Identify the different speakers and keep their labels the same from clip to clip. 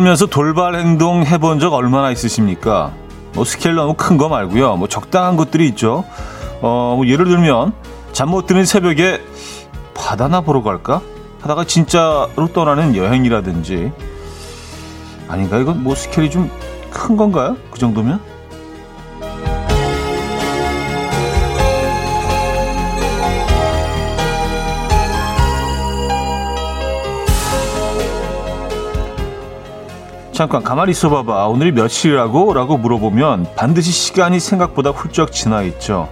Speaker 1: 살면서 돌발 행동 해본 적 얼마나 있으십니까? 뭐 스케일 너무 큰 거 말고요. 뭐 적당한 것들이 있죠. 어, 뭐 예를 들면 잠 못 드는 새벽에 바다나 보러 갈까? 하다가 진짜로 떠나는 여행이라든지 아닌가 이건 뭐 스케일이 좀 큰 건가요? 그 정도면? 잠깐 가만히 있어봐봐. 오늘이 며칠이라고? 라고 물어보면 반드시 시간이 생각보다 훌쩍 지나 있죠.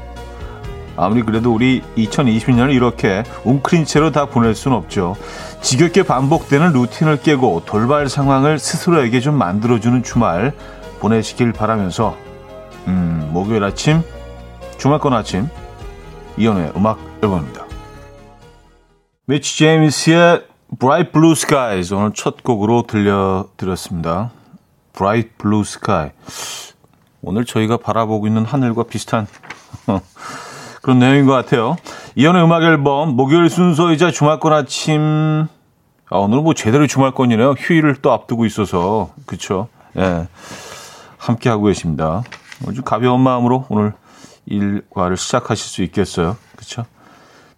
Speaker 1: 아무리 그래도 우리 2020년을 이렇게 웅크린 채로 다 보낼 수는 없죠. 지겹게 반복되는 루틴을 깨고 돌발 상황을 스스로에게 좀 만들어주는 주말 보내시길 바라면서 음, 목요일 아침 주말권 아침 이연의 음악 앨범입니다. 미치 제임스의 Bright Blue Skies 오늘 첫 곡으로 들려드렸습니다. Bright Blue Sky. 오늘 저희가 바라보고 있는 하늘과 비슷한 그런 내용인 것 같아요. 이연의 음악 앨범 목요일 순서이자 주말권 아침 아, 오늘은 뭐 제대로 주말권이네요. 휴일을 또 앞두고 있어서 그렇죠. 예. 함께 하고 계십니다. 아주 가벼운 마음으로 오늘 일과를 시작하실 수 있겠어요. 그렇죠?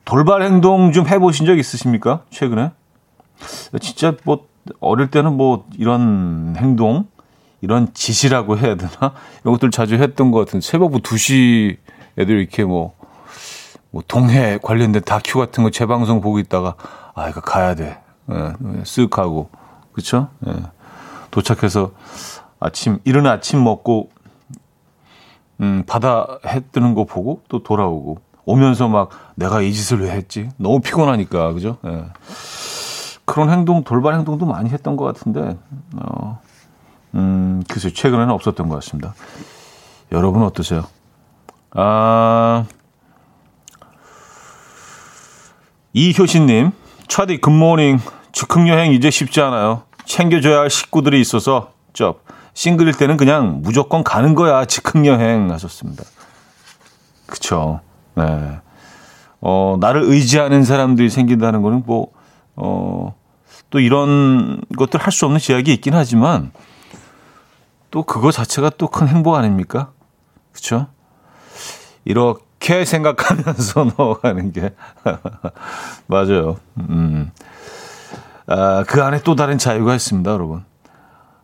Speaker 1: 돌발 행동 좀 해보신 적 있으십니까? 최근에? 진짜 뭐 어릴 때는 뭐 이런 행동, 이런 짓이라고 해야 되나? 이런 것들 자주 했던 것 같은 새벽부 2시 애들 이렇게 뭐, 뭐 동해 관련된 다큐 같은 거 재방송 보고 있다가 아 이거 가야 돼. 예, 쓱 하고 그쵸? 예. 도착해서 아침 이른 아침 먹고 음 바다 해 뜨는 거 보고 또 돌아오고 오면서 막 내가 이 짓을 왜 했지? 너무 피곤하니까 그죠? 예. 그런 행동, 돌발 행동도 많이 했던 것 같은데, 어, 음, 글쎄, 최근에는 없었던 것 같습니다. 여러분 어떠세요? 아, 이효신님, 차디 굿모닝. 즉흥여행 이제 쉽지 않아요. 챙겨줘야 할 식구들이 있어서, 쩝. 싱글일 때는 그냥 무조건 가는 거야. 즉흥여행 하셨습니다. 그쵸. 네. 어, 나를 의지하는 사람들이 생긴다는 거는 뭐, 어, 또 이런 것들 할 수 없는 제약이 있긴 하지만 또 그거 자체가 또 큰 행복 아닙니까? 그렇죠? 이렇게 생각하면서 넘어가는 게 맞아요. 음. 아, 그 안에 또 다른 자유가 있습니다, 여러분.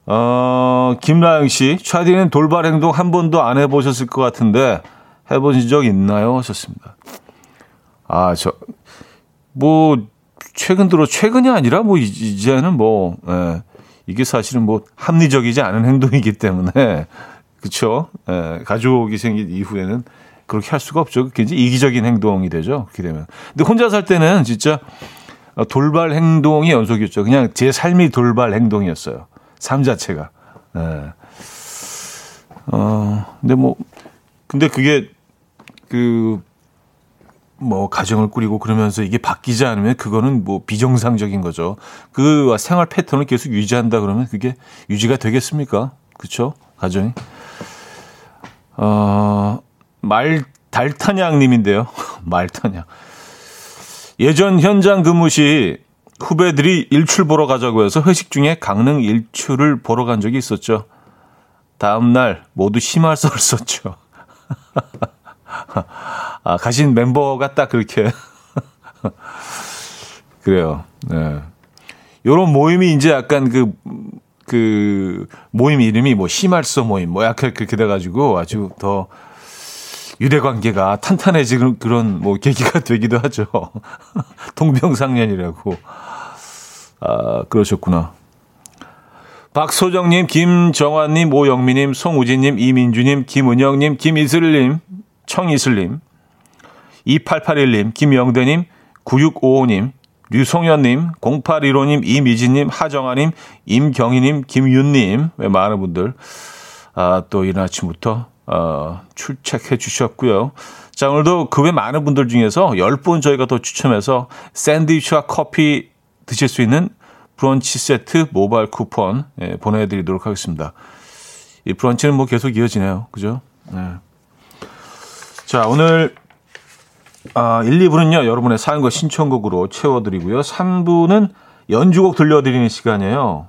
Speaker 1: 어, 김나영 씨, 차디는 돌발 행동 한 번도 안 해보셨을 것 같은데 해보신 적 있나요? 하셨습니다. 아, 저, 뭐, 최근 들어 최근이 아니라 뭐 이제는 뭐 예, 이게 사실은 뭐 합리적이지 않은 행동이기 때문에 그렇죠. 예, 가족이 생긴 이후에는 그렇게 할 수가 없죠. 굉장히 이기적인 행동이 되죠. 그렇게 되면. 근데 혼자 살 때는 진짜 돌발 행동이 연속이었죠. 그냥 제 삶이 돌발 행동이었어요. 삶 자체가. 예. 어, 근데 뭐, 근데 그게 그 뭐 가정을 꾸리고 그러면서 이게 바뀌지 않으면 그거는 뭐 비정상적인 거죠. 그 생활 패턴을 계속 유지한다 그러면 그게 유지가 되겠습니까? 그렇죠? 가정이. 어, 말 달타냥 님인데요. 말타냥. 예전 현장 근무 시 후배들이 일출 보러 가자고 해서 회식 중에 강릉 일출을 보러 간 적이 있었죠. 다음 날 모두 심할서를 썼죠. 아, 가신 멤버가 딱 그렇게. 그래요. 네. 요런 모임이 이제 약간 그, 그, 모임 이름이 뭐, 심할서 모임, 뭐, 약간 그렇게 돼가지고 아주 더 유대 관계가 탄탄해지는 그런 뭐 계기가 되기도 하죠. 동병상련이라고. 아, 그러셨구나. 박소정님, 김정환님, 오영미님, 송우진님, 이민주님, 김은영님, 김이슬님, 청이슬님, 2881님, 김영대님, 9655님, 류송현님, 0815님, 이미진님, 하정아님, 임경희님, 김윤님, 왜 많은 분들, 아, 또 이른 아침부터, 어, 출첵해 주셨고요. 자, 오늘도 그 외 많은 분들 중에서 10분 저희가 더 추첨해서 샌드위치와 커피 드실 수 있는 브런치 세트 모바일 쿠폰 예, 보내드리도록 하겠습니다. 이 브런치는 뭐 계속 이어지네요. 그죠? 네. 자, 오늘 아, 1, 2부는요, 여러분의 사연과 신청곡으로 채워드리고요. 3부는 연주곡 들려드리는 시간이에요.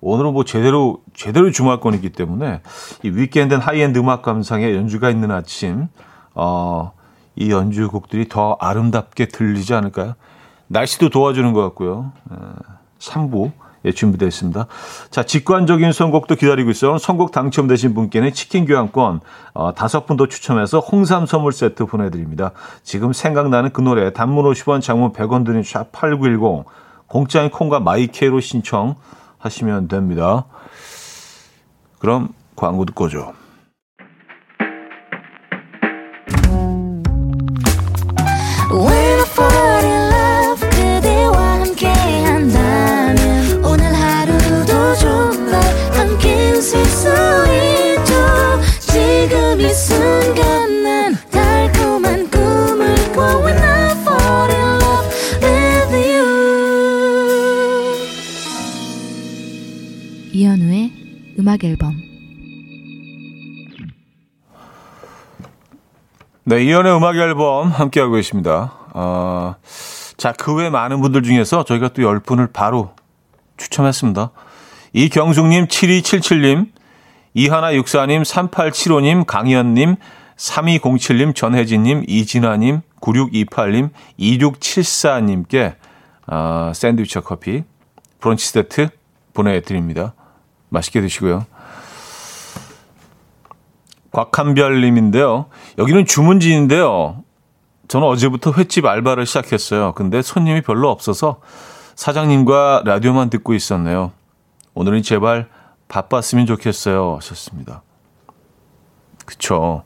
Speaker 1: 오늘은 뭐 제대로 제대로 주말권이기 때문에 이 weekend high-end 음악 감상에 연주가 있는 아침 어, 이 연주곡들이 더 아름답게 들리지 않을까요? 날씨도 도와주는 것 같고요. 3부 예, 준비되어 있습니다. 자, 직관적인 선곡도 기다리고 있어요. 선곡 당첨되신 분께는 치킨 교환권 어, 다섯 분도 추첨해서 홍삼 선물 세트 보내드립니다. 지금 생각나는 그 노래 단문 50원, 장문 100원 드는 샵8910 공짜인 콩과 마이케이로 신청하시면 됩니다. 그럼 광고 듣고 죠
Speaker 2: 음악 앨범
Speaker 1: 네, 이연의 음악 앨범 함께하고 계십니다. 어, 자, 그 외 많은 분들 중에서 저희가 또 10분을 바로 추첨했습니다. 이경숙님, 7277님, 이하나육사님, 3875님, 강현님, 3207님, 전혜진님, 이진아님, 9628님, 2674님께 어, 샌드위치와 커피, 브런치 세트 보내드립니다. 맛있게 드시고요. 곽한별님인데요. 여기는 주문진인데요. 저는 어제부터 횟집 알바를 시작했어요. 근데 손님이 별로 없어서 사장님과 라디오만 듣고 있었네요. 오늘은 제발 바빴으면 좋겠어요. 하셨습니다. 그쵸.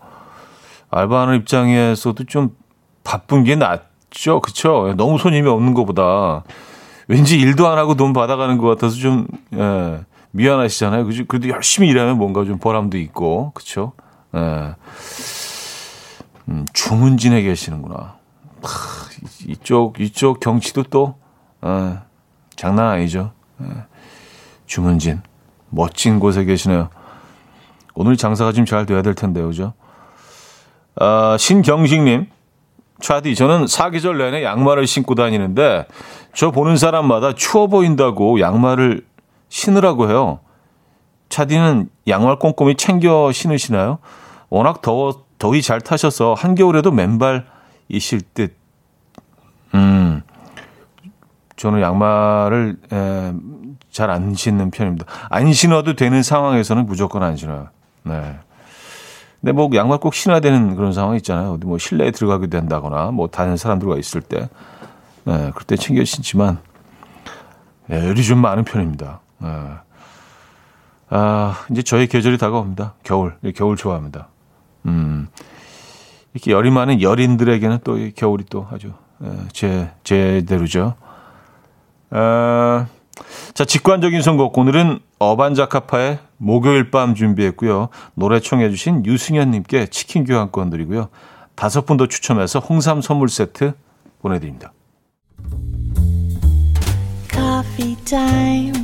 Speaker 1: 알바하는 입장에서도 좀 바쁜 게 낫죠. 그쵸. 너무 손님이 없는 것보다 왠지 일도 안 하고 돈 받아가는 것 같아서 좀, 예. 미안하시잖아요. 그죠? 그래도 열심히 일하면 뭔가 좀 보람도 있고, 그쵸? 예. 음, 주문진에 계시는구나. 하, 이쪽, 이쪽 경치도 또, 예, 장난 아니죠. 예. 주문진. 멋진 곳에 계시네요. 오늘 장사가 좀 잘 돼야 될 텐데요, 그죠? 아, 신경식님. 차디, 저는 사계절 내내 양말을 신고 다니는데, 저 보는 사람마다 추워 보인다고 양말을 신으라고 해요. 차디는 양말 꼼꼼히 챙겨 신으시나요? 워낙 더워, 더위 잘 타셔서 한겨울에도 맨발이실 듯. 음, 저는 양말을 잘 안 신는 편입니다. 안 신어도 되는 상황에서는 무조건 안 신어요. 네. 근데 뭐 양말 꼭 신어야 되는 그런 상황 있잖아요. 어디 뭐 실내에 들어가게 된다거나 뭐 다른 사람들과 있을 때. 네, 그때 챙겨 신지만 열이 좀 많은 편입니다. 아, 아, 이제 저희 계절이 다가옵니다. 겨울. 겨울 좋아합니다. 음, 이렇게 열이 많은 열인들에게는 또 겨울이 또 아주 제, 제대로죠. 아, 자, 직관적인 선곡. 오늘은 어반자카파의 목요일 밤 준비했고요. 노래 청해주신 유승현님께 치킨 교환권 드리고요. 다섯 분 더 추첨해서 홍삼 선물 세트 보내드립니다. Coffee time.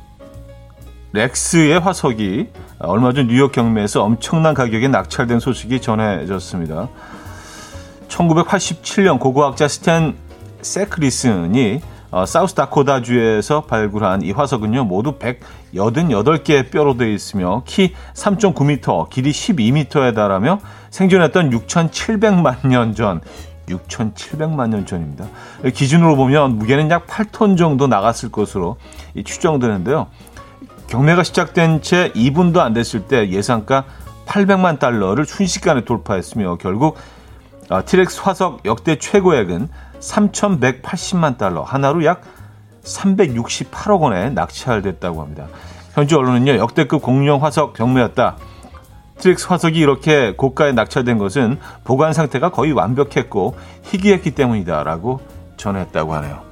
Speaker 1: 렉스의 화석이 얼마 전 뉴욕 경매에서 엄청난 가격에 낙찰된 소식이 전해졌습니다. 1987년 고고학자 스탠 새크리슨이 어, 사우스다코다주에서 발굴한 이 화석은요, 모두 188개의 뼈로 되어 있으며 키 3.9m, 길이 12m에 달하며 생존했던 6,700만 년 전, 6,700만 년 전입니다. 기준으로 보면 무게는 약 8톤 정도 나갔을 것으로 추정되는데요. 경매가 시작된 채 2분도 안 됐을 때 예상가 800만 달러를 순식간에 돌파했으며 결국 아, T-Rex 화석 역대 최고액은 3,180만 달러, 한화로 약 368억 원에 낙찰됐다고 합니다. 현지 언론은요, 역대급 공룡 화석 경매였다. T-Rex 화석이 이렇게 고가에 낙찰된 것은 보관 상태가 거의 완벽했고 희귀했기 때문이다라고 전했다고 하네요.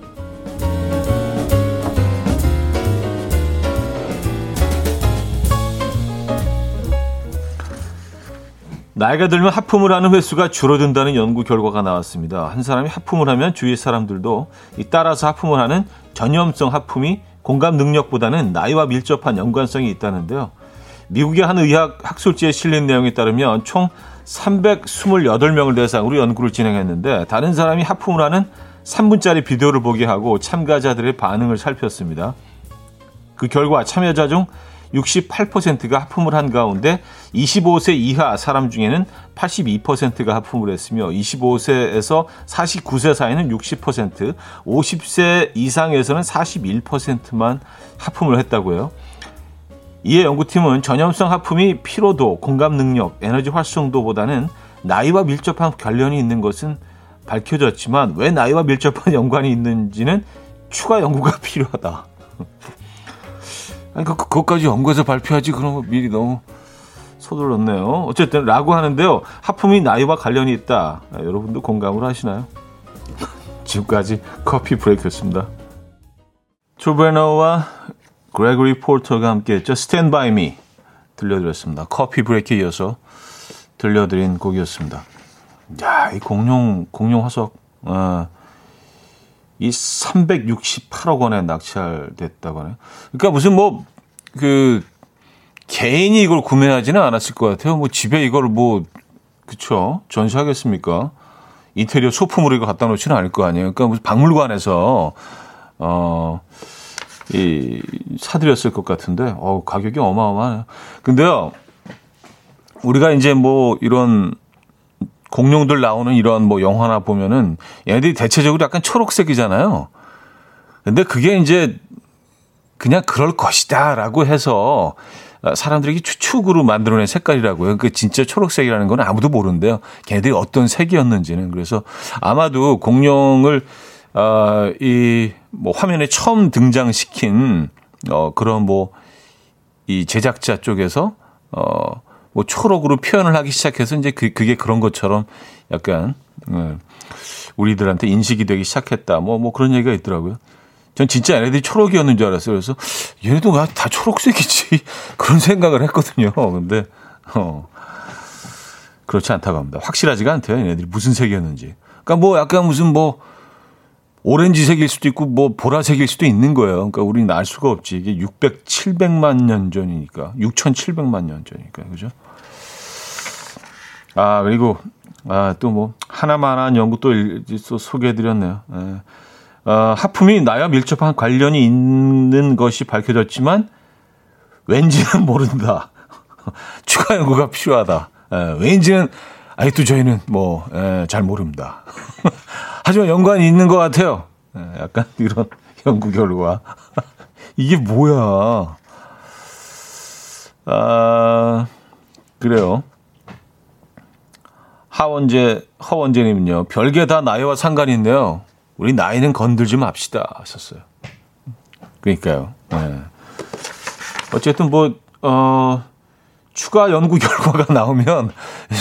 Speaker 1: 나이가 들면 하품을 하는 횟수가 줄어든다는 연구 결과가 나왔습니다. 한 사람이 하품을 하면 주위 사람들도 따라서 하품을 하는 전염성 하품이 공감 능력보다는 나이와 밀접한 연관성이 있다는데요. 미국의 한 의학 학술지에 실린 내용에 따르면 총 328명을 대상으로 연구를 진행했는데 다른 사람이 하품을 하는 3분짜리 비디오를 보게 하고 참가자들의 반응을 살폈습니다. 그 결과 참여자 중 68%가 하품을 한 가운데 25세 이하 사람 중에는 82%가 하품을 했으며 25세에서 49세 사이는 60%, 50세 이상에서는 41%만 하품을 했다고요. 이에 연구팀은 전염성 하품이 피로도, 공감 능력, 에너지 활성도보다는 나이와 밀접한 관련이 있는 것은 밝혀졌지만 왜 나이와 밀접한 연관이 있는지는 추가 연구가 필요하다. 아니, 그, 그것까지 연구해서 발표하지. 그런 거 미리 너무 서둘렀네요. 어쨌든, 라고 하는데요. 하품이 나이와 관련이 있다. 아, 여러분도 공감을 하시나요? 지금까지 커피 브레이크였습니다. 조베너와 그레고리 포터가 함께 했죠. Stand 들려드렸습니다. 커피 브레이크에 이어서 들려드린 곡이었습니다. 야, 이 공룡, 공룡 화석, 어, 이 368억 원에 낙찰됐다고 하네요. 그러니까 무슨 뭐, 그, 개인이 이걸 구매하지는 않았을 것 같아요. 뭐 집에 이걸 뭐, 그쵸. 전시하겠습니까? 인테리어 소품으로 이거 갖다 놓지는 않을 거 아니에요. 그러니까 무슨 박물관에서, 어, 이, 사드렸을 것 같은데, 어, 가격이 어마어마해요. 근데요, 우리가 이제 뭐 이런 공룡들 나오는 이런 뭐 영화나 보면은 얘네들이 대체적으로 약간 초록색이잖아요. 근데 그게 이제 그냥 그럴 것이다라고 해서 사람들에게 추측으로 만들어낸 색깔이라고요. 그 진짜 초록색이라는 건 아무도 모르는데요. 걔네들이 어떤 색이었는지는 그래서 아마도 공룡을 어, 이뭐 화면에 처음 등장시킨 어 그런 뭐 이 제작자 쪽에서 어 뭐 초록으로 표현을 하기 시작해서 이제 그, 그게 그런 것처럼 약간 어, 우리들한테 인식이 되기 시작했다. 뭐, 뭐 그런 얘기가 있더라고요. 전 진짜 얘네들이 초록이었는 줄 알았어요. 그래서 얘네도 다 초록색이지. 그런 생각을 했거든요. 근데, 어, 그렇지 않다고 합니다. 확실하지가 않대요. 얘네들이 무슨 색이었는지. 그러니까 뭐 약간 무슨 뭐 오렌지색일 수도 있고 뭐 보라색일 수도 있는 거예요. 그러니까 우리는 알 수가 없지. 이게 600, 700만 년 전이니까. 6,700만 년 전이니까. 그죠? 아, 그리고 아, 또 뭐 하나만한 연구 또, 또 소개해 드렸네요. 예. 아, 하품이 나와 밀접한 관련이 있는 것이 밝혀졌지만 왠지는 모른다. 추가 연구가 필요하다. 예, 왠지는 아직도 저희는 뭐잘 예, 모릅니다. 하지만 연관이 있는 것 같아요. 네, 약간 이런 연구 결과. 이게 뭐야. 아, 그래요. 하원재, 허원재님은요, 별게 다 나이와 상관이 있네요. 우리 나이는 건들지 맙시다. 하셨어요. 그러니까요. 네. 어쨌든 뭐, 어, 추가 연구 결과가 나오면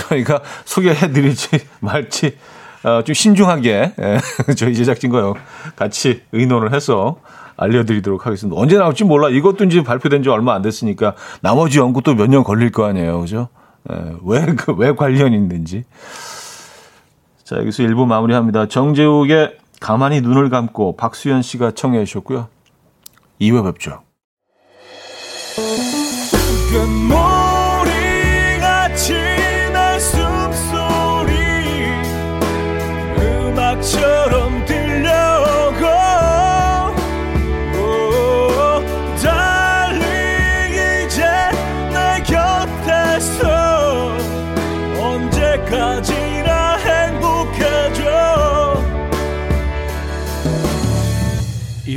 Speaker 1: 저희가 소개해 드릴지 말지 어, 좀 신중하게 예, 저희 제작진과요 같이 의논을 해서 알려드리도록 하겠습니다. 언제 나올지 몰라. 이것도 이제 발표된 지 얼마 안 됐으니까 나머지 연구 또 몇 년 걸릴 거 아니에요, 그죠? 예, 왜, 그, 왜 관련이 있는지. 자, 여기서 1부 마무리합니다. 정재욱의 가만히 눈을 감고 박수현 씨가 청해 주셨고요. 2부 뵙죠.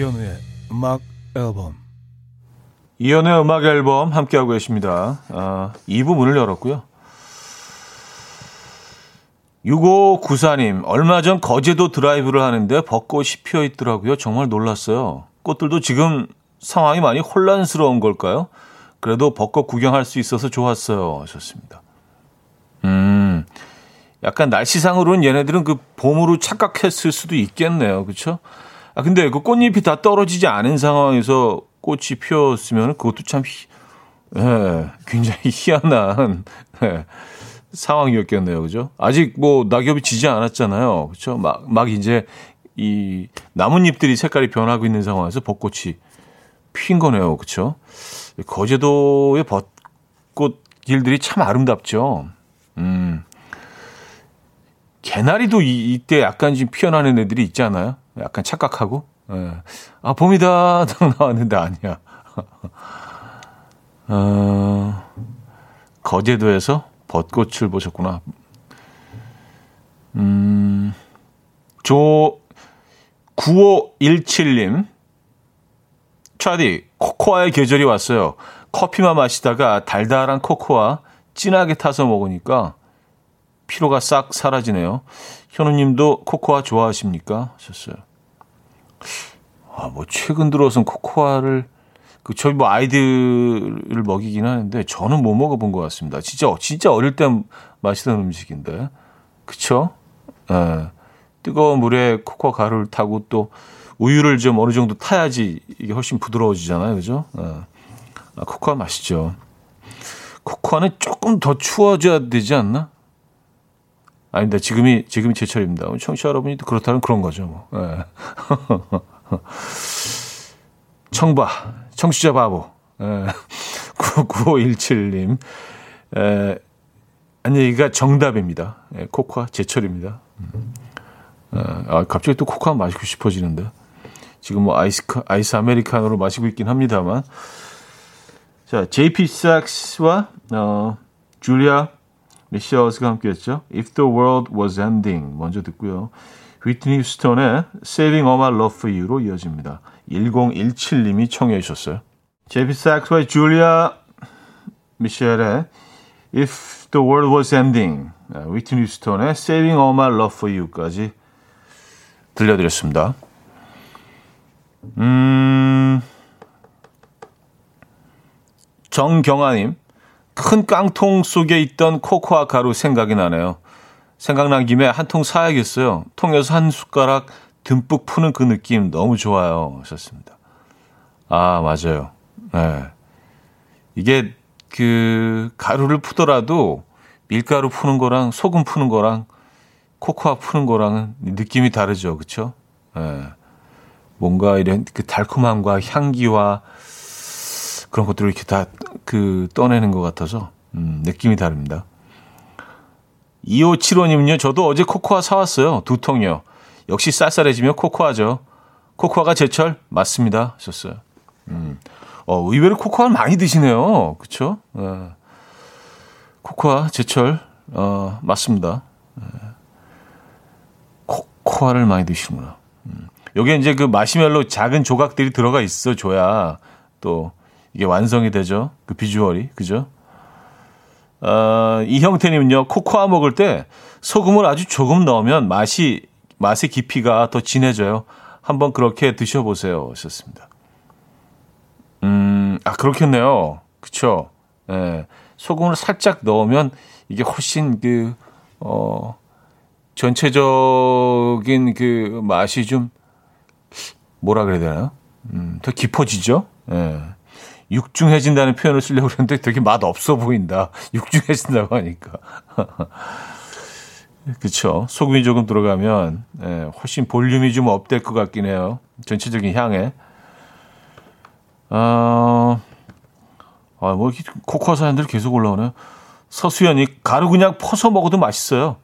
Speaker 1: 이현우의 음악 앨범 이현우의 음악 앨범 함께하고 계십니다. 아, 2부 문을 열었고요. 6594님, 얼마 전 거제도 드라이브를 하는데 벚꽃이 피어 있더라고요. 정말 놀랐어요. 꽃들도 지금 상황이 많이 혼란스러운 걸까요? 그래도 벚꽃 구경할 수 있어서 좋았어요. 하셨습니다. 음, 약간 날씨상으로는 얘네들은 그 봄으로 착각했을 수도 있겠네요. 그렇죠? 아, 근데 그 꽃잎이 다 떨어지지 않은 상황에서 꽃이 피었으면 그것도 참, 희, 예, 굉장히 희한한, 예, 상황이었겠네요. 그죠? 아직 뭐 낙엽이 지지 않았잖아요. 그렇죠? 막, 막 이제 이 나뭇잎들이 색깔이 변하고 있는 상황에서 벚꽃이 핀 거네요. 그렇죠? 거제도의 벚꽃 길들이 참 아름답죠. 음. 개나리도 이, 이때 약간 좀 피어나는 애들이 있지 않아요? 약간 착각하고. 예. 아, 봄이다. 딱 나왔는데 아니야. 어, 거제도에서 벚꽃을 보셨구나. 음, 조, 9517님. 차디, 코코아의 계절이 왔어요. 커피만 마시다가 달달한 코코아 진하게 타서 먹으니까 피로가 싹 사라지네요. 현우님도 코코아 좋아하십니까? 하셨어요. 아, 뭐 최근 들어선 코코아를 그 저희 뭐 아이들을 먹이긴 하는데 저는 못 먹어본 것 같습니다. 진짜 진짜 어릴 때 마시던 음식인데, 그쵸? 예. 뜨거운 물에 코코아 가루를 타고 또 우유를 좀 어느 정도 타야지 이게 훨씬 부드러워지잖아요, 그죠? 예. 아, 코코아 맛있죠. 코코아는 조금 더 추워져야 되지 않나? 아닙니다. 지금이 지금이 제철입니다. 청취자 여러분이 그렇다면 그런 거죠. 뭐. 예. 청바 청취자 바보. 예. 9517님. 에, 아니가 정답입니다. 예, 코코아 제철입니다. 음. 아, 갑자기 또 코코아 마시고 싶어지는데. 지금 뭐 아이스, 아이스 아메리카노로 마시고 있긴 합니다만. 자, JP 삭스와, 어, 줄리아 미셸스가 함께 했죠. If the world was ending. 먼저 듣고요. 휘트니 휴스턴의 Saving All My Love For You로 이어집니다. 1017님이 청해 주셨어요. JP 삭스와 줄리아 미셸의 If the world was ending. 휘트니 휴스턴의 Saving All My Love For You까지 들려드렸습니다. 음, 정경아님, 큰 깡통 속에 있던 코코아 가루 생각이 나네요. 생각난 김에 한 통 사야겠어요. 통에서 한 숟가락 듬뿍 푸는 그 느낌 너무 좋아요. 하셨습니다. 아, 맞아요. 네. 이게 그 가루를 푸더라도 밀가루 푸는 거랑 소금 푸는 거랑 코코아 푸는 거랑은 느낌이 다르죠. 그렇죠? 네. 뭔가 이런 그 달콤함과 향기와 그런 것들을 이렇게 다 그 떠내는 것 같아서 음, 느낌이 다릅니다. 2575님은요, 저도 어제 코코아 사왔어요. 두 통이요. 역시 쌀쌀해지면 코코아죠. 코코아가 제철? 맞습니다. 하셨어요. 음. 어, 의외로 코코아를 많이 드시네요. 그쵸? 네. 코코아 제철, 어, 맞습니다. 네. 코코아를 많이 드시는구나. 음. 여기에 이제 그 마시멜로 작은 조각들이 들어가 있어 줘야 또 이게 완성이 되죠. 그 비주얼이. 그죠? 어, 이형태님은요, 코코아 먹을 때 소금을 아주 조금 넣으면 맛이, 맛의 깊이가 더 진해져요. 한번 그렇게 드셔보세요. 하셨습니다. 음, 아, 그렇겠네요. 그쵸. 예. 소금을 살짝 넣으면 이게 훨씬 그, 어, 전체적인 그 맛이 좀, 뭐라 그래야 되나? 음, 더 깊어지죠? 예. 육중해진다는 표현을 쓰려고 그러는데 되게 맛 없어 보인다. 육중해진다고 하니까. 그쵸. 소금이 조금 들어가면, 예, 훨씬 볼륨이 좀 업될 것 같긴 해요. 전체적인 향에. 어, 아, 뭐, 코코아 사연들 계속 올라오네요. 서수연이 가루 그냥 퍼서 먹어도 맛있어요.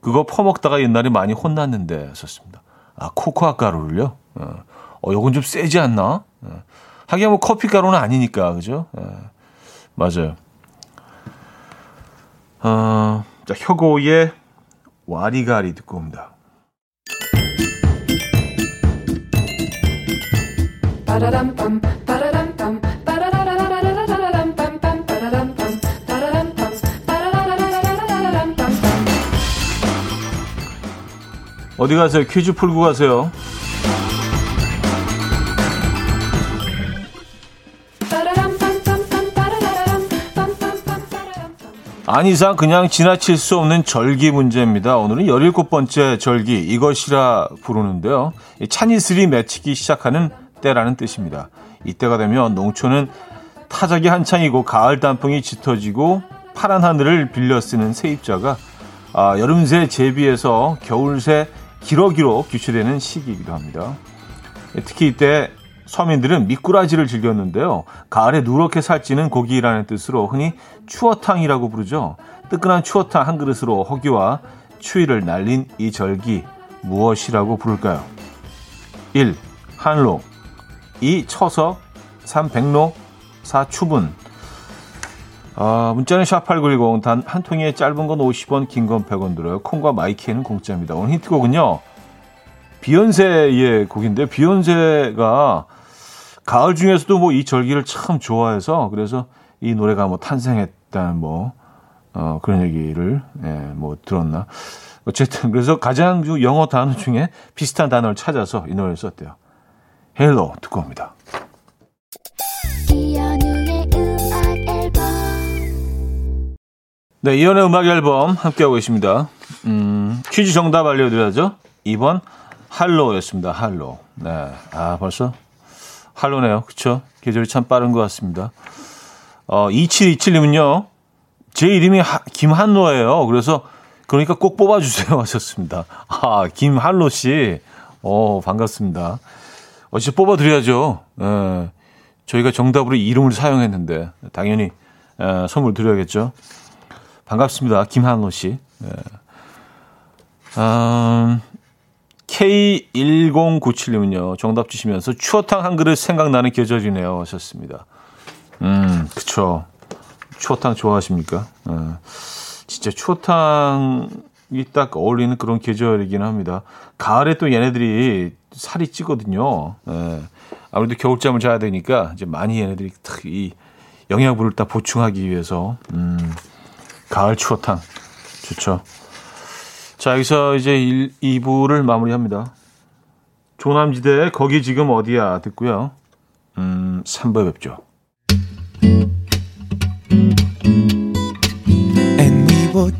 Speaker 1: 그거 퍼먹다가 옛날에 많이 혼났는데, 썼습니다. 아, 코코아 가루를요? 어, 어 요건 좀 세지 않나? 어. 하긴 뭐 커피 가루는 아니니까 그죠? 예. 맞아요. 어, 자 혁오의 와리가리 듣고 옵니다. 어디 가세요? 퀴즈 풀고 가세요. 아니상 그냥 지나칠 수 없는 절기 문제입니다. 오늘은 17번째 절기 이것이라 부르는데요. 찬이슬이 맺히기 시작하는 때라는 뜻입니다. 이때가 되면 농촌은 타작이 한창이고 가을 단풍이 짙어지고 파란 하늘을 빌려 쓰는 세입자가 아, 여름새 제비에서 겨울새 기러기로 규치되는 시기이기도 합니다. 특히 이때 서민들은 미꾸라지를 즐겼는데요. 가을에 누렇게 살찌는 고기라는 뜻으로 흔히 추어탕이라고 부르죠. 뜨끈한 추어탕 한 그릇으로 허기와 추위를 날린 이 절기 무엇이라고 부를까요? 1. 한로 2. 처서 3. 백로 4. 추분 아, 문자는 샵8910 단 한 통에 짧은 건 50원 긴 건 100원 들어요. 콩과 마이K는 공짜입니다. 오늘 힌트곡은요. 비욘세의 곡인데 비욘세가 가을 중에서도 뭐 이 절기를 참 좋아해서 그래서 이 노래가 뭐 탄생했다는 뭐 어, 그런 얘기를 예, 뭐 들었나. 어쨌든 그래서 가장 영어 단어 중에 비슷한 단어를 찾아서 이 노래를 썼대요. Halo 듣고 옵니다. 네, 이현우의 음악 앨범 함께하고 계십니다. 음, 퀴즈 정답 알려드려야죠. 2번 할로였습니다. 할로. 네, 아 벌써 할로네요. 그쵸? 계절이 참 빠른 것 같습니다. 어, 2727님은요, 제 이름이 하, 김한로예요. 그래서, 그러니까 꼭 뽑아주세요. 하셨습니다. 아, 김한로 씨. 어, 반갑습니다. 어, 진짜 뽑아드려야죠. 예, 저희가 정답으로 이름을 사용했는데, 당연히, 예, 선물 드려야겠죠. 반갑습니다. 김한로 씨. 예. 음, K1097님은요, 정답 주시면서 추어탕 한 그릇 생각나는 계절이네요. 하셨습니다. 음, 그쵸. 추어탕 좋아하십니까? 어, 진짜 추어탕이 딱 어울리는 그런 계절이긴 합니다. 가을에 또 얘네들이 살이 찌거든요. 예. 아무래도 겨울잠을 자야 되니까 이제 많이 얘네들이 이 영양분을 딱 보충하기 위해서, 음, 가을 추어탕. 좋죠. 자, 여기서 이제 1, 2부를 마무리합니다. 조남지대 거기 지금 어디야 듣고요. 음, 3부에 뵙죠.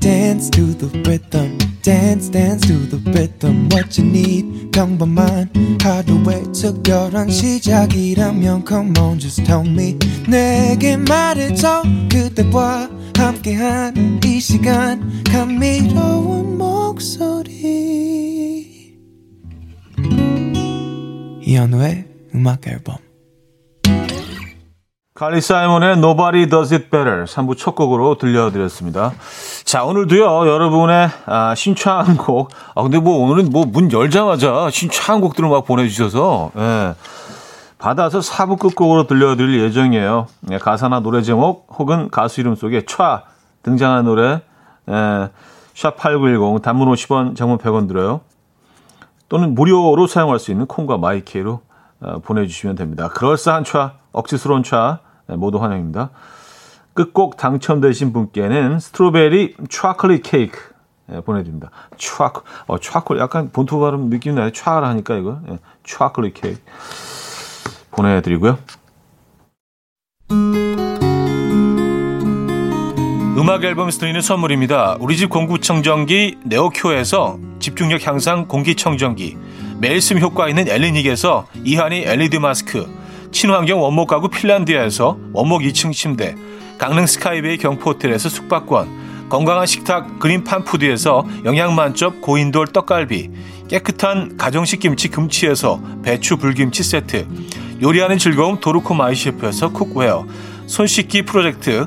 Speaker 1: Dance to the rhythm. dance dance to the rhythm what you need 평범한 하루의 특별한 시작이라면 come on just tell me 내게 말해줘 그대와 함께한 이 시간 감미로운 목소리 이현우의 음악 앨범 칼리 사이먼의 Nobody Does It Better 3부 첫 곡으로 들려드렸습니다. 자, 오늘도요, 여러분의 아, 신청곡. 아, 근데 뭐 오늘은 뭐 문 열자마자 신청곡들을 막 보내주셔서, 예. 받아서 4부 끝곡으로 들려드릴 예정이에요. 예, 가사나 노래 제목 혹은 가수 이름 속에 촤 등장한 노래, 예, 샵8910 단문 50원, 장문 100원 들어요. 또는 무료로 사용할 수 있는 콩과 마이K로 어, 보내주시면 됩니다. 그럴싸한 촤, 억지스러운 촤, 네, 모두 환영입니다. 끝곡 당첨되신 분께는 스트로베리 초콜릿 케이크 네, 보내드립니다. 초콜, 어, 초콜 약간 본토 발음 느낌 나요. 초를 하니까 이거 네, 초콜릿 케이크 보내드리고요. 음악 앨범에서 드리는 선물입니다. 우리 집 공구청정기 네오큐에서 집중력 향상 공기청정기 매일 쓴 효과 있는 엘리닉에서 이하니 LED 마스크 친환경 원목 가구 핀란드에서 원목 2층 침대, 강릉 스카이베이 경포호텔에서 숙박권, 건강한 식탁 그린팜푸드에서 영양만점 고인돌 떡갈비, 깨끗한 가정식 김치 금치에서 배추 불김치 세트, 요리하는 즐거움 도르코 마이셰프에서 cookware, 손 씻기 프로젝트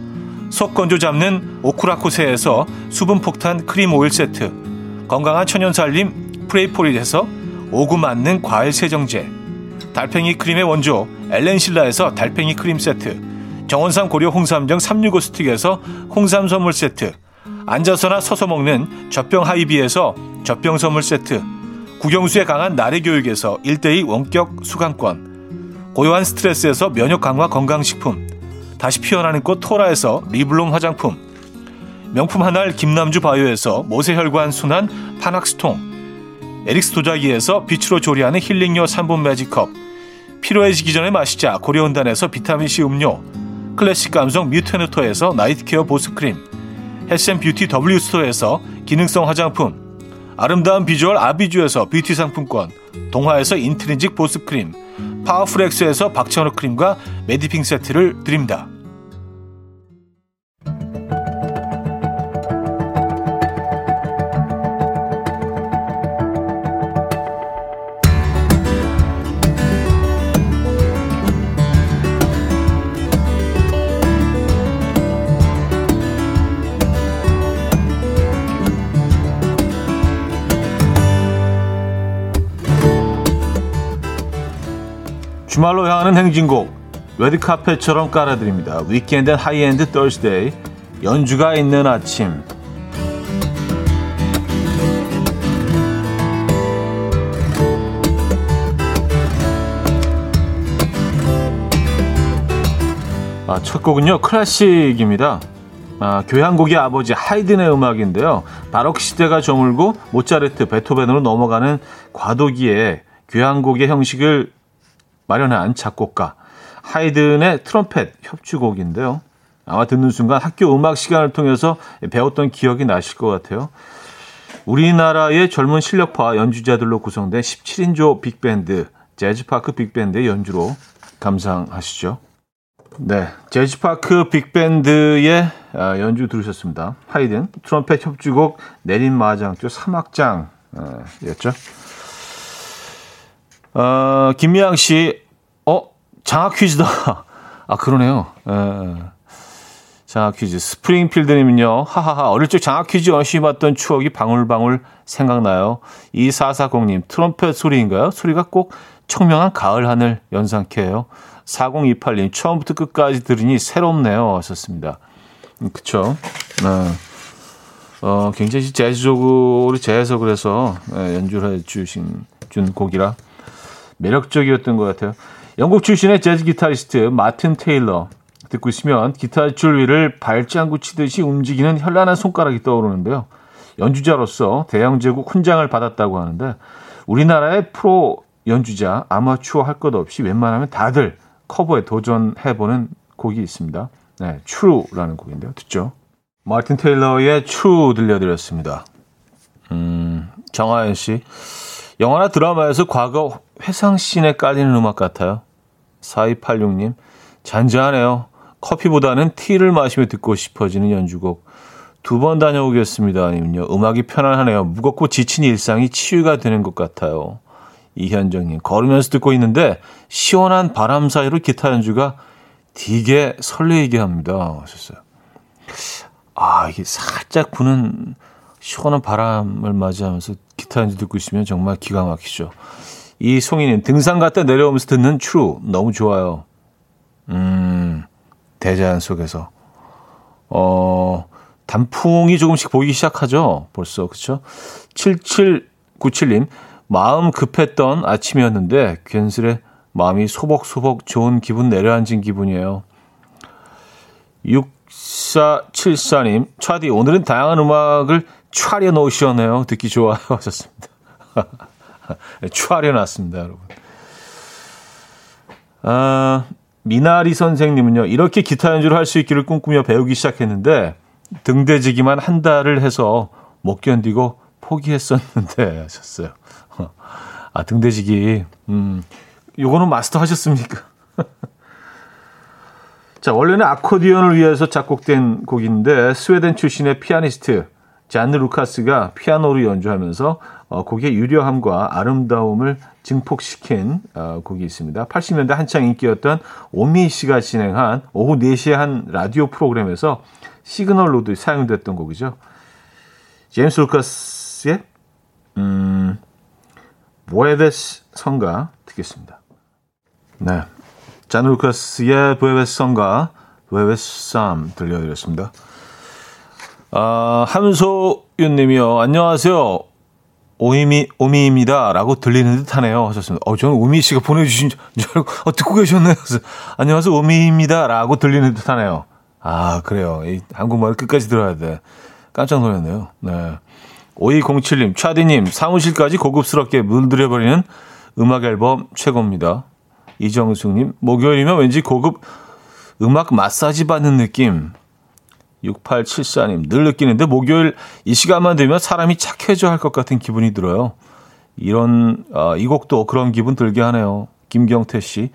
Speaker 1: 속 건조 잡는 오크라코세에서 수분폭탄 크림 오일 세트 건강한 천연살림 프레이포리에서 오구 맞는 과일 세정제 달팽이 크림의 원조 엘렌실라에서 달팽이 크림 세트 정원삼 고려 홍삼정 365 스틱에서 홍삼 선물 세트 앉아서나 서서 먹는 젖병 하이비에서 젖병 선물 세트 국영수에 강한 나래 교육에서 1대2 원격 수강권 고요한 스트레스에서 면역 강화 건강식품 다시 피어나는 꽃 토라에서 리블롬 화장품. 명품 한알 김남주 바이오에서 모세혈관 순환 파낙스통. 에릭스 도자기에서 빛으로 조리하는 힐링요 3분 매직컵. 피로해지기 전에 마시자 고려온단에서 비타민C 음료. 클래식 감성 뮤테누토에서 night care 보습크림. health and beauty W스토어에서 기능성 화장품. 아름다운 비주얼 아비주에서 뷰티 상품권. 동화에서 인트리직 보습크림. 파워풀엑스에서 박찬호 크림과 메디핑 세트를 드립니다. 주말로 향하는 행진곡 레드카펫처럼 깔아드립니다. weekend high-end Thursday 연주가 있는 아침 아, 첫 곡은요 클래식입니다. 아, 교향곡의 아버지 하이든의 음악인데요. 바로크 시대가 저물고 모차르트, 베토벤으로 넘어가는 과도기에 교향곡의 형식을 마련한 작곡가 하이든의 트럼펫 협주곡인데요. 아마 듣는 순간 학교 음악 시간을 통해서 배웠던 기억이 나실 것 같아요. 우리나라의 젊은 실력파 연주자들로 구성된 17인조 빅밴드 재즈파크 빅밴드의 연주로 감상하시죠. 네, 재즈파크 빅밴드의 아, 연주 들으셨습니다. 하이든 트럼펫 협주곡 내린 마장조 3악장이었죠. 어, 김미양 씨, 어, 장학 퀴즈다. 아, 그러네요. 에, 예. 장학 퀴즈. 스프링필드님은요, 하하하, 어릴 적 장학 퀴즈 열심히 봤던 추억이 방울방울 생각나요. 2440님, 트럼펫 소리인가요? 소리가 꼭 청명한 가을 하늘 연상케 해요. 4028님, 처음부터 끝까지 들으니 새롭네요. 하셨습니다. 음, 그쵸. 네. 어, 굉장히 재즈적으로 재해석을 해서 네, 연주를 해 주신 준 곡이라 매력적이었던 것 같아요. 영국 출신의 재즈 기타리스트 마틴 테일러 듣고 있으면 기타 줄 위를 발장구 치듯이 움직이는 현란한 손가락이 떠오르는데요. 연주자로서 대형 제국 훈장을 받았다고 하는데 우리나라의 프로 연주자 아마추어 할 것 없이 웬만하면 다들 커버에 도전해보는 곡이 있습니다. 네, True라는 곡인데요. 듣죠? 마틴 테일러의 True 들려드렸습니다. 음, 정하연 씨. 영화나 드라마에서 과거 회상씬에 깔리는 음악 같아요. 4286님, 잔잔하네요. 커피보다는 티를 마시며 듣고 싶어지는 연주곡. 두 번 다녀오겠습니다. 아니면요. 음악이 편안하네요. 무겁고 지친 일상이 치유가 되는 것 같아요. 이현정님, 걸으면서 듣고 있는데 시원한 바람 사이로 기타 연주가 되게 설레이게 합니다. 하셨어요. 아, 이게 살짝 부는 시원한 바람을 맞이하면서 기타 연주 듣고 있으면 정말 기가 막히죠. 이 송이는 등산 갔다 내려오면서 듣는 트루 너무 좋아요. 음, 대자연 속에서. 어, 단풍이 조금씩 보이기 시작하죠. 벌써. 그쵸? 7797님, 마음 급했던 아침이었는데, 괜스레 마음이 소복소복 좋은 기분 내려앉은 기분이에요. 6474님, 차디, 오늘은 다양한 음악을 차려 놓으셨네요. 듣기 좋아요. 하셨습니다. 추하려 놨습니다, 여러분. 아, 미나리 선생님은요, 이렇게 기타 연주를 할 수 있기를 꿈꾸며 배우기 시작했는데, 등대지기만 한 달을 해서 못 견디고 포기했었는데, 하셨어요. 아, 등대지기. 음, 요거는 마스터 하셨습니까? 자, 원래는 아코디언을 위해서 작곡된 곡인데, 스웨덴 출신의 피아니스트, 잔느 루카스가 피아노로 연주하면서 어, 곡의 유려함과 아름다움을 증폭시킨 어, 곡이 있습니다. 80년대 한창 인기였던 오미 씨가 진행한 오후 4시에 한 라디오 프로그램에서 시그널로도 사용됐던 곡이죠. 제임스 루카스의 음, 보에베스 성가 듣겠습니다. 네. 잔 루카스의 보에베스 성가 보에베스 쌈 들려드렸습니다. 아, 함소윤 님이요. 안녕하세요. 오이미, 오미입니다. 라고 들리는 듯 하네요. 하셨습니다. 어, 저는 오미 씨가 보내주신 줄 알고, 어, 듣고 계셨네요. 안녕하세요. 오미입니다. 라고 들리는 듯 하네요. 아, 그래요. 이 한국말 끝까지 들어야 돼. 깜짝 놀랐네요. 네. 5207님, 차디님, 사무실까지 고급스럽게 물들여버리는 음악 앨범 최고입니다. 이정숙님, 목요일이면 왠지 고급 음악 마사지 받는 느낌. 6874님, 늘 느끼는데 목요일 이 시간만 되면 사람이 착해져 할 것 같은 기분이 들어요. 이런, 아, 이 곡도 그런 기분 들게 하네요. 김경태 씨.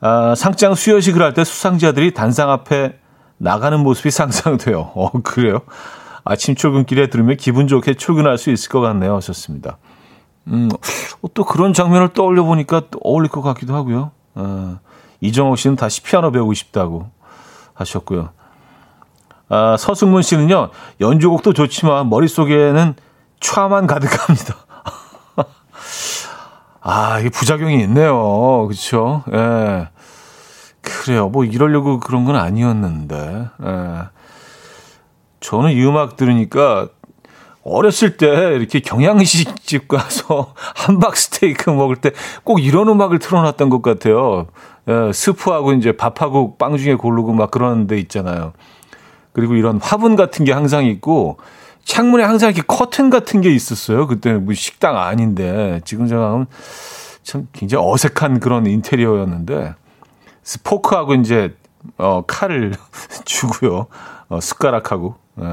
Speaker 1: 아, 상장 수여식을 할 때 수상자들이 단상 앞에 나가는 모습이 상상돼요. 어, 그래요? 아침 출근길에 들으면 기분 좋게 출근할 수 있을 것 같네요. 하셨습니다. 음, 어, 또 그런 장면을 떠올려 보니까 어울릴 것 같기도 하고요. 어, 이정옥 씨는 다시 피아노 배우고 싶다고 하셨고요. 아, 서승문 씨는요, 연주곡도 좋지만 머릿속에는 촤만 가득합니다. 아, 이게 부작용이 있네요. 그렇죠? 예. 그래요. 뭐 이러려고 그런 건 아니었는데. 예. 저는 이 음악 들으니까 어렸을 때 이렇게 경양식집 가서 함박 스테이크 먹을 때 꼭 이런 음악을 틀어놨던 것 같아요. 예, 스프하고 이제 밥하고 빵 중에 고르고 막 그런 데 있잖아요. 그리고 이런 화분 같은 게 항상 있고 창문에 항상 이렇게 커튼 같은 게 있었어요. 그때는 뭐 식당 아닌데 지금 생각하면 참 굉장히 어색한 그런 인테리어였는데 스포크하고 이제 어 칼을 주고요. 어 숟가락하고 예.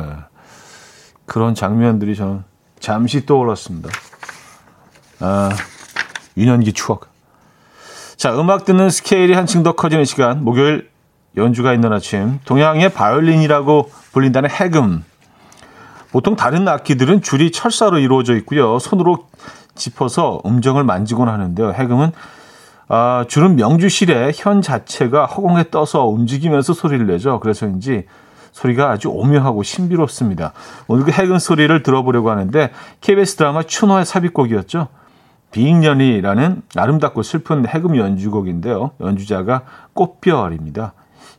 Speaker 1: 그런 장면들이 저는 잠시 떠올랐습니다. 아, 유년기 추억. 자, 음악 듣는 스케일이 한층 더 커지는 시간, 목요일 연주가 있는 아침, 동양의 바이올린이라고 불린다는 해금. 보통 다른 악기들은 줄이 철사로 이루어져 있고요. 손으로 짚어서 음정을 만지곤 하는데요. 해금은 아, 줄은 명주실의 현 자체가 허공에 떠서 움직이면서 소리를 내죠. 그래서인지 소리가 아주 오묘하고 신비롭습니다. 오늘 그 해금 소리를 들어보려고 하는데 KBS 드라마 추노의 삽입곡이었죠. 비익년이라는 아름답고 슬픈 해금 연주곡인데요. 연주자가 꽃별입니다.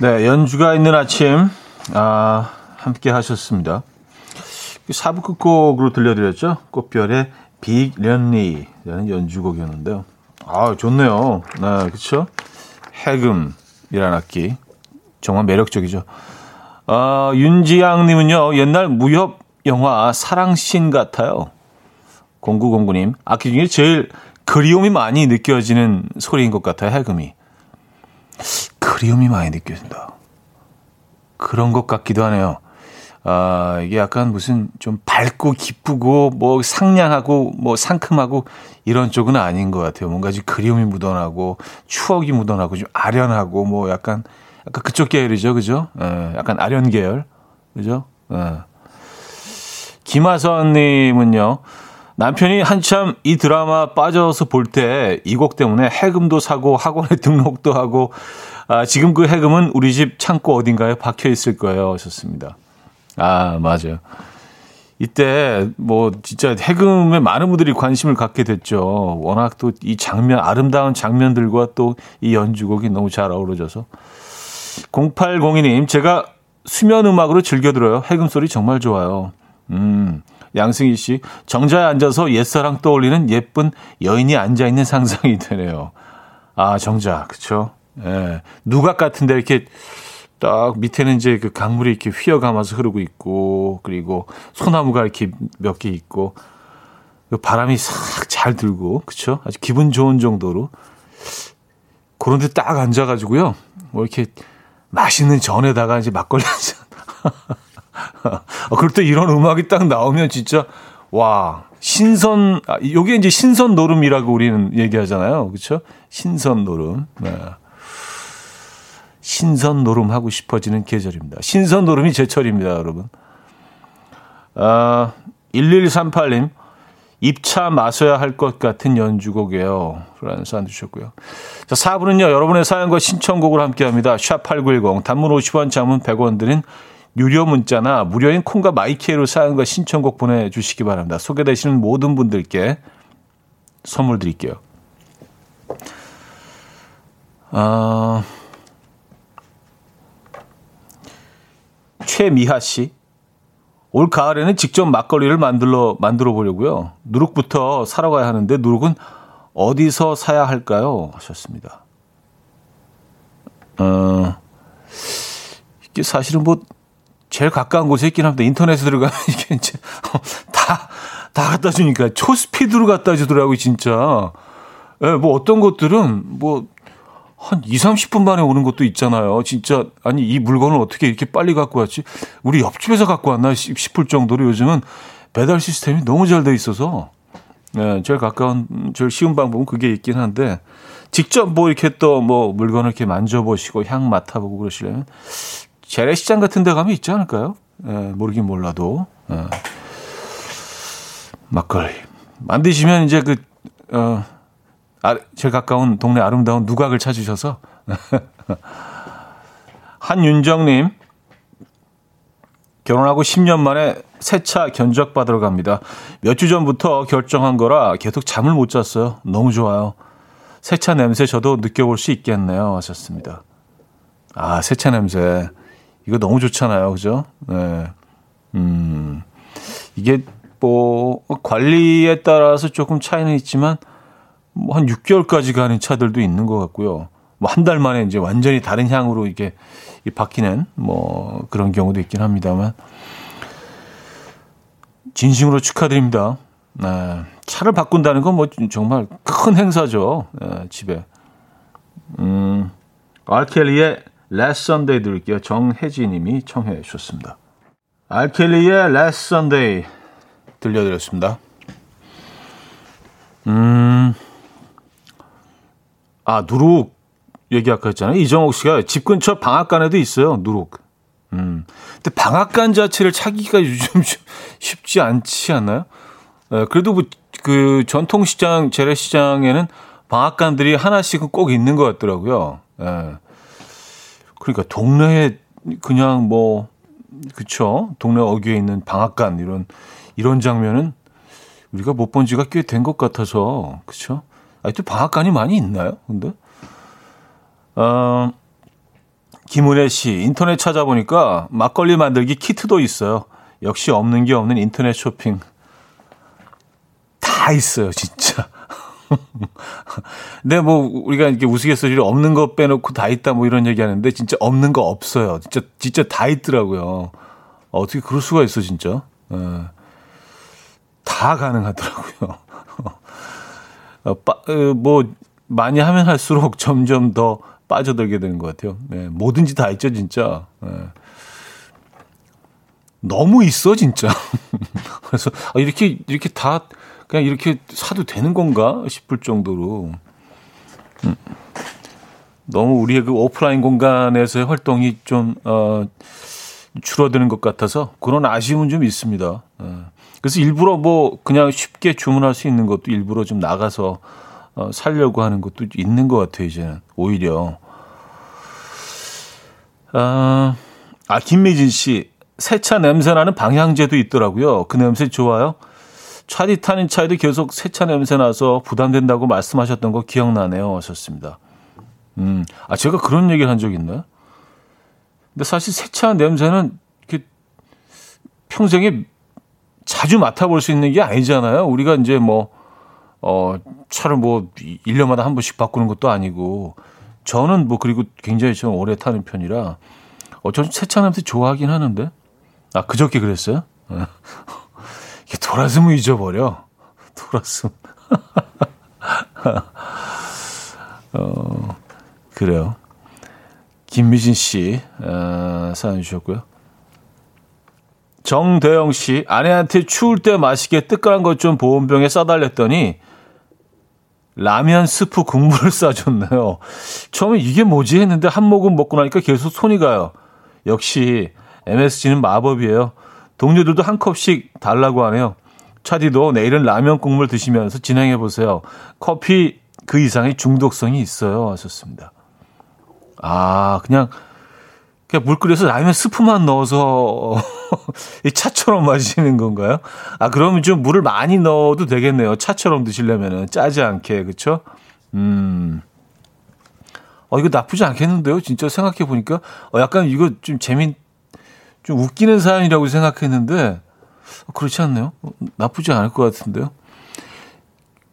Speaker 1: 네 연주가 있는 아침 아 함께 하셨습니다 사부 끝곡으로 들려드렸죠 꽃별의 빅련리라는 연주곡이었는데요 아, 좋네요. 네, 그쵸? 해금이라는 악기. 정말 매력적이죠. 아, 윤지양 님은요, 옛날 무협 영화 사랑신 같아요. 0909님, 악기 중에 제일 그리움이 많이 느껴지는 소리인 것 같아요, 해금이. 그리움이 많이 느껴진다. 그런 것 같기도 하네요. 아, 이게 약간 무슨 좀 밝고 기쁘고 뭐 상냥하고 뭐 상큼하고 이런 쪽은 아닌 것 같아요. 뭔가 좀 그리움이 묻어나고 추억이 묻어나고 좀 아련하고 뭐 약간 약간 그쪽 계열이죠. 그죠? 예, 약간 아련 계열. 그죠? 예. 김하선 님은요. 남편이 한참 이 드라마 빠져서 볼 때 이 곡 때문에 해금도 사고 학원에 등록도 하고 아, 지금 그 해금은 우리 집 창고 어딘가에 박혀 있을 거예요. 하셨습니다. 아, 맞아요. 이때 뭐 진짜 해금에 많은 분들이 관심을 갖게 됐죠. 워낙 또 이 장면 아름다운 장면들과 또 이 연주곡이 너무 잘 어우러져서 0802님 제가 수면 음악으로 즐겨 들어요. 해금 소리 정말 좋아요. 음. 양승희 씨 정자에 앉아서 옛사랑 떠올리는 예쁜 여인이 앉아 있는 상상이 되네요. 아, 정자. 그쵸 예. 누각 같은데 이렇게 딱 밑에는 이제 그 강물이 이렇게 휘어감아서 흐르고 있고 그리고 소나무가 이렇게 몇 개 있고 그 바람이 싹 잘 들고 그쵸? 아주 기분 좋은 정도로. 그런데 딱 앉아가지고요. 뭐 이렇게 맛있는 전에다가 이제 막걸리 한잔. 어, 그럴 때 이런 음악이 딱 나오면 진짜 와 신선 아, 요게 이제 신선 노름이라고 우리는 얘기하잖아요. 그쵸? 신선 노름. 네. 신선 노름하고 싶어지는 계절입니다. 신선 노름이 제철입니다, 여러분. 아, 1138님. 입차 마셔야 할 것 같은 연주곡이에요. 라는 사연 주셨고요. 자, 4부는요, 여러분의 사연과 신청곡을 함께 합니다. 샵8910, 단문 50원, 장문 100원 드린 유료 문자나 무료인 콩과 마이키에로 사연과 신청곡 보내주시기 바랍니다. 소개되시는 모든 분들께 선물 드릴게요. 아, 최미하 씨. 올 가을에는 직접 막걸리를 만들어 만들어 보려고요. 누룩부터 사러 가야 하는데 누룩은 어디서 사야 할까요? 하셨습니다. 어, 이게 사실은 뭐 제일 가까운 곳에 있긴 합니다. 인터넷에 들어가면 이게 이제 다, 다 갖다 주니까 초스피드로 갖다 주더라고요, 진짜. 예, 네, 뭐 어떤 것들은 뭐 한 2, 30분 만에 오는 것도 있잖아요. 진짜 아니 이 물건을 어떻게 이렇게 빨리 갖고 왔지? 우리 옆집에서 갖고 왔나 싶을 정도로 요즘은 배달 시스템이 너무 잘 돼 있어서 네, 제일 가까운 제일 쉬운 방법은 그게 있긴 한데 직접 뭐 이렇게 또 뭐 물건을 이렇게 만져보시고 향 맡아보고 그러시려면 재래시장 같은 데 가면 있지 않을까요? 네, 모르긴 몰라도 네. 막걸리 만드시면 이제 그 어, 아, 제일 가까운 동네 아름다운 누각을 찾으셔서 한윤정님 결혼하고 10년 만에 새 차 견적 받으러 갑니다. 몇 주 전부터 결정한 거라 계속 잠을 못 잤어요. 너무 좋아요. 새 차 냄새 저도 느껴볼 수 있겠네요. 하셨습니다. 아, 새 차 냄새. 이거 너무 좋잖아요. 그죠? 네. 음, 이게 뭐, 관리에 따라서 조금 차이는 있지만, 뭐 한 6개월까지 가는 차들도 있는 것 같고요. 뭐 한 달 만에 이제 완전히 다른 향으로 이게 바뀌는 뭐 그런 경우도 있긴 합니다만 진심으로 축하드립니다. 네, 차를 바꾼다는 건 뭐 정말 큰 행사죠. 네, 집에. 음, 알켈리의 Last Sunday 들을게요. 정혜진 님이 청해 주셨습니다. 알켈리의 Last Sunday 들려드렸습니다. 음, 아, 누룩 얘기 아까 했잖아요. 이정옥 씨가 집 근처 방앗간에도 있어요. 누룩. 음. 근데 방앗간 자체를 찾기가 요즘 쉽지 않지 않나요? 예, 그래도 뭐, 그 전통시장, 재래시장에는 방앗간들이 하나씩은 꼭 있는 것 같더라고요. 예. 그러니까 동네에 그냥 뭐, 그쵸. 동네 어귀에 있는 방앗간 이런, 이런 장면은 우리가 못 본 지가 꽤 된 것 같아서, 그쵸. 아직도 방앗간이 많이 있나요? 근데 어, 김은혜 씨 인터넷 찾아보니까 막걸리 만들기 키트도 있어요. 역시 없는 게 없는 인터넷 쇼핑 다 있어요, 진짜. 근데 뭐 우리가 이렇게 우스갯소리로 없는 거 빼놓고 다 있다 뭐 이런 얘기 하는데 진짜 없는 거 없어요. 진짜 진짜 다 있더라고요. 어떻게 그럴 수가 있어 진짜. 에. 예. 다 가능하더라고요. 어, 빠, 어, 뭐 많이 하면 할수록 점점 더 빠져들게 되는 것 같아요. 네, 뭐든지 다 있죠, 진짜. 네. 너무 있어, 진짜. 그래서 아, 이렇게 이렇게 다 그냥 이렇게 사도 되는 건가 싶을 정도로 음. 너무 우리의 그 오프라인 공간에서의 활동이 좀 어, 줄어드는 것 같아서 그런 아쉬움은 좀 있습니다. 어. 그래서 일부러 뭐 그냥 쉽게 주문할 수 있는 것도 일부러 좀 나가서 어, 살려고 하는 것도 있는 것 같아요, 이제는. 오히려. 아, 아 김미진 씨. 세차 냄새 나는 방향제도 있더라고요. 그 냄새 좋아요? 차디 타는 차에도 계속 세차 냄새 나서 부담된다고 말씀하셨던 거 기억나네요. 하셨습니다. 음, 아, 제가 그런 얘기를 한적 있나요? 근데 사실 세차 냄새는 평생에 자주 맡아볼 수 있는 게 아니잖아요. 우리가 이제 뭐, 어, 차를 뭐, 1년마다 한 번씩 바꾸는 것도 아니고, 저는 뭐, 그리고 굉장히 좀 오래 타는 편이라, 어, 저는 세차 냄새 좋아하긴 하는데, 아, 그저께 그랬어요? 이게 돌았으면 잊어버려. 돌았으면. 어, 그래요. 김미진 씨, 어, 사연 주셨고요. 정대영 씨, 아내한테 추울 때 마시게 뜨끈한 것 좀 보온병에 싸달랬더니 라면 스프 국물을 싸줬네요. 처음에 이게 뭐지 했는데 한 모금 먹고 나니까 계속 손이 가요. 역시 MSG는 마법이에요. 동료들도 한 컵씩 달라고 하네요. 차디도 내일은 라면 국물 드시면서 진행해 보세요. 커피 그 이상의 중독성이 있어요. 하셨습니다. 아, 그냥, 그냥 물 끓여서 라면 스프만 넣어서 이 차처럼 마시는 건가요? 아, 그러면 좀 물을 많이 넣어도 되겠네요. 차처럼 드시려면은 짜지 않게. 그쵸? 음. 어, 이거 나쁘지 않겠는데요? 진짜 생각해 보니까. 어, 약간 이거 좀 재밌, 좀 웃기는 사연이라고 생각했는데, 어, 그렇지 않나요? 어, 나쁘지 않을 것 같은데요?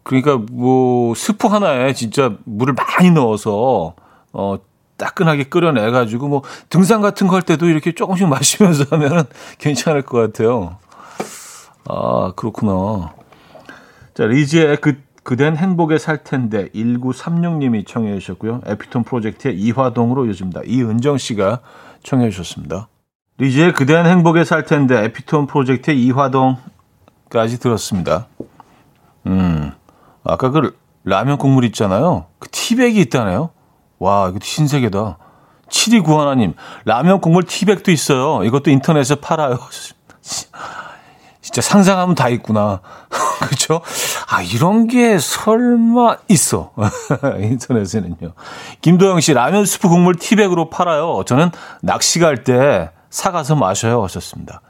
Speaker 1: 그러니까 뭐, 스프 하나에 진짜 물을 많이 넣어서, 어, 따끈하게 끓여내가지고 뭐 등산 같은 거 할 때도 이렇게 조금씩 마시면서 하면은 괜찮을 것 같아요. 아, 그렇구나. 자, 리즈의 그, 그댄 행복에 살 텐데 1936님이 청해 주셨고요. 에피톤 프로젝트의 이화동으로 요즘다. 이은정 씨가 청해 주셨습니다. 리즈의 그댄 행복에 살 텐데 에피톤 프로젝트의 이화동까지 들었습니다. 음, 아까 그 라면 국물 있잖아요. 그 티백이 있다네요. 와, 이것도 신세계다. 7291님, 라면 국물 티백도 있어요. 이것도 인터넷에 팔아요. 진짜 상상하면 다 있구나. 그렇죠? 아, 이런 게 설마 있어. 인터넷에는요. 김도영 씨, 라면 스프 국물 티백으로 팔아요. 저는 낚시 갈 때 사가서 마셔요. 하셨습니다.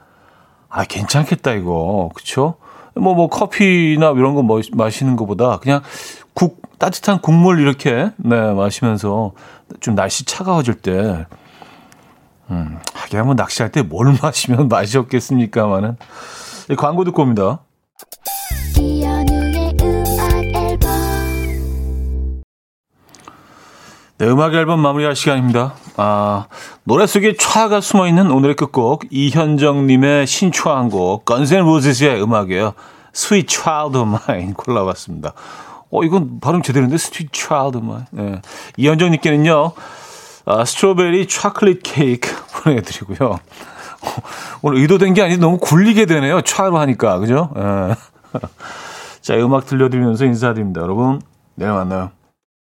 Speaker 1: 아, 괜찮겠다, 이거. 그쵸? 뭐, 뭐, 커피나 이런 거 뭐, 마시는 것보다 그냥 국, 따뜻한 국물 이렇게, 네, 마시면서 좀 날씨 차가워질 때, 음, 하긴 뭐 낚시할 때 뭘 마시면 맛이 없겠습니까만은. 광고 듣고 옵니다. 네, 음악 앨범 마무리할 시간입니다. 아, 노래 속에 촤가 숨어 있는 오늘의 끝곡 이현정님의 신초한 곡 건센 로즈의 음악이에요. Sweet Child of Mine 골라봤습니다. 어, 이건 발음 제대로인데 Sweet Child of Mine. 네. 이현정 님께는요 아, 스트로베리 초콜릿 케이크 보내 드리고요. 오늘 의도된 게 아니고 너무 굴리게 되네요. 차로 하니까 그죠? 네. 자, 음악 들려드리면서 인사드립니다. 여러분 내일 만나요.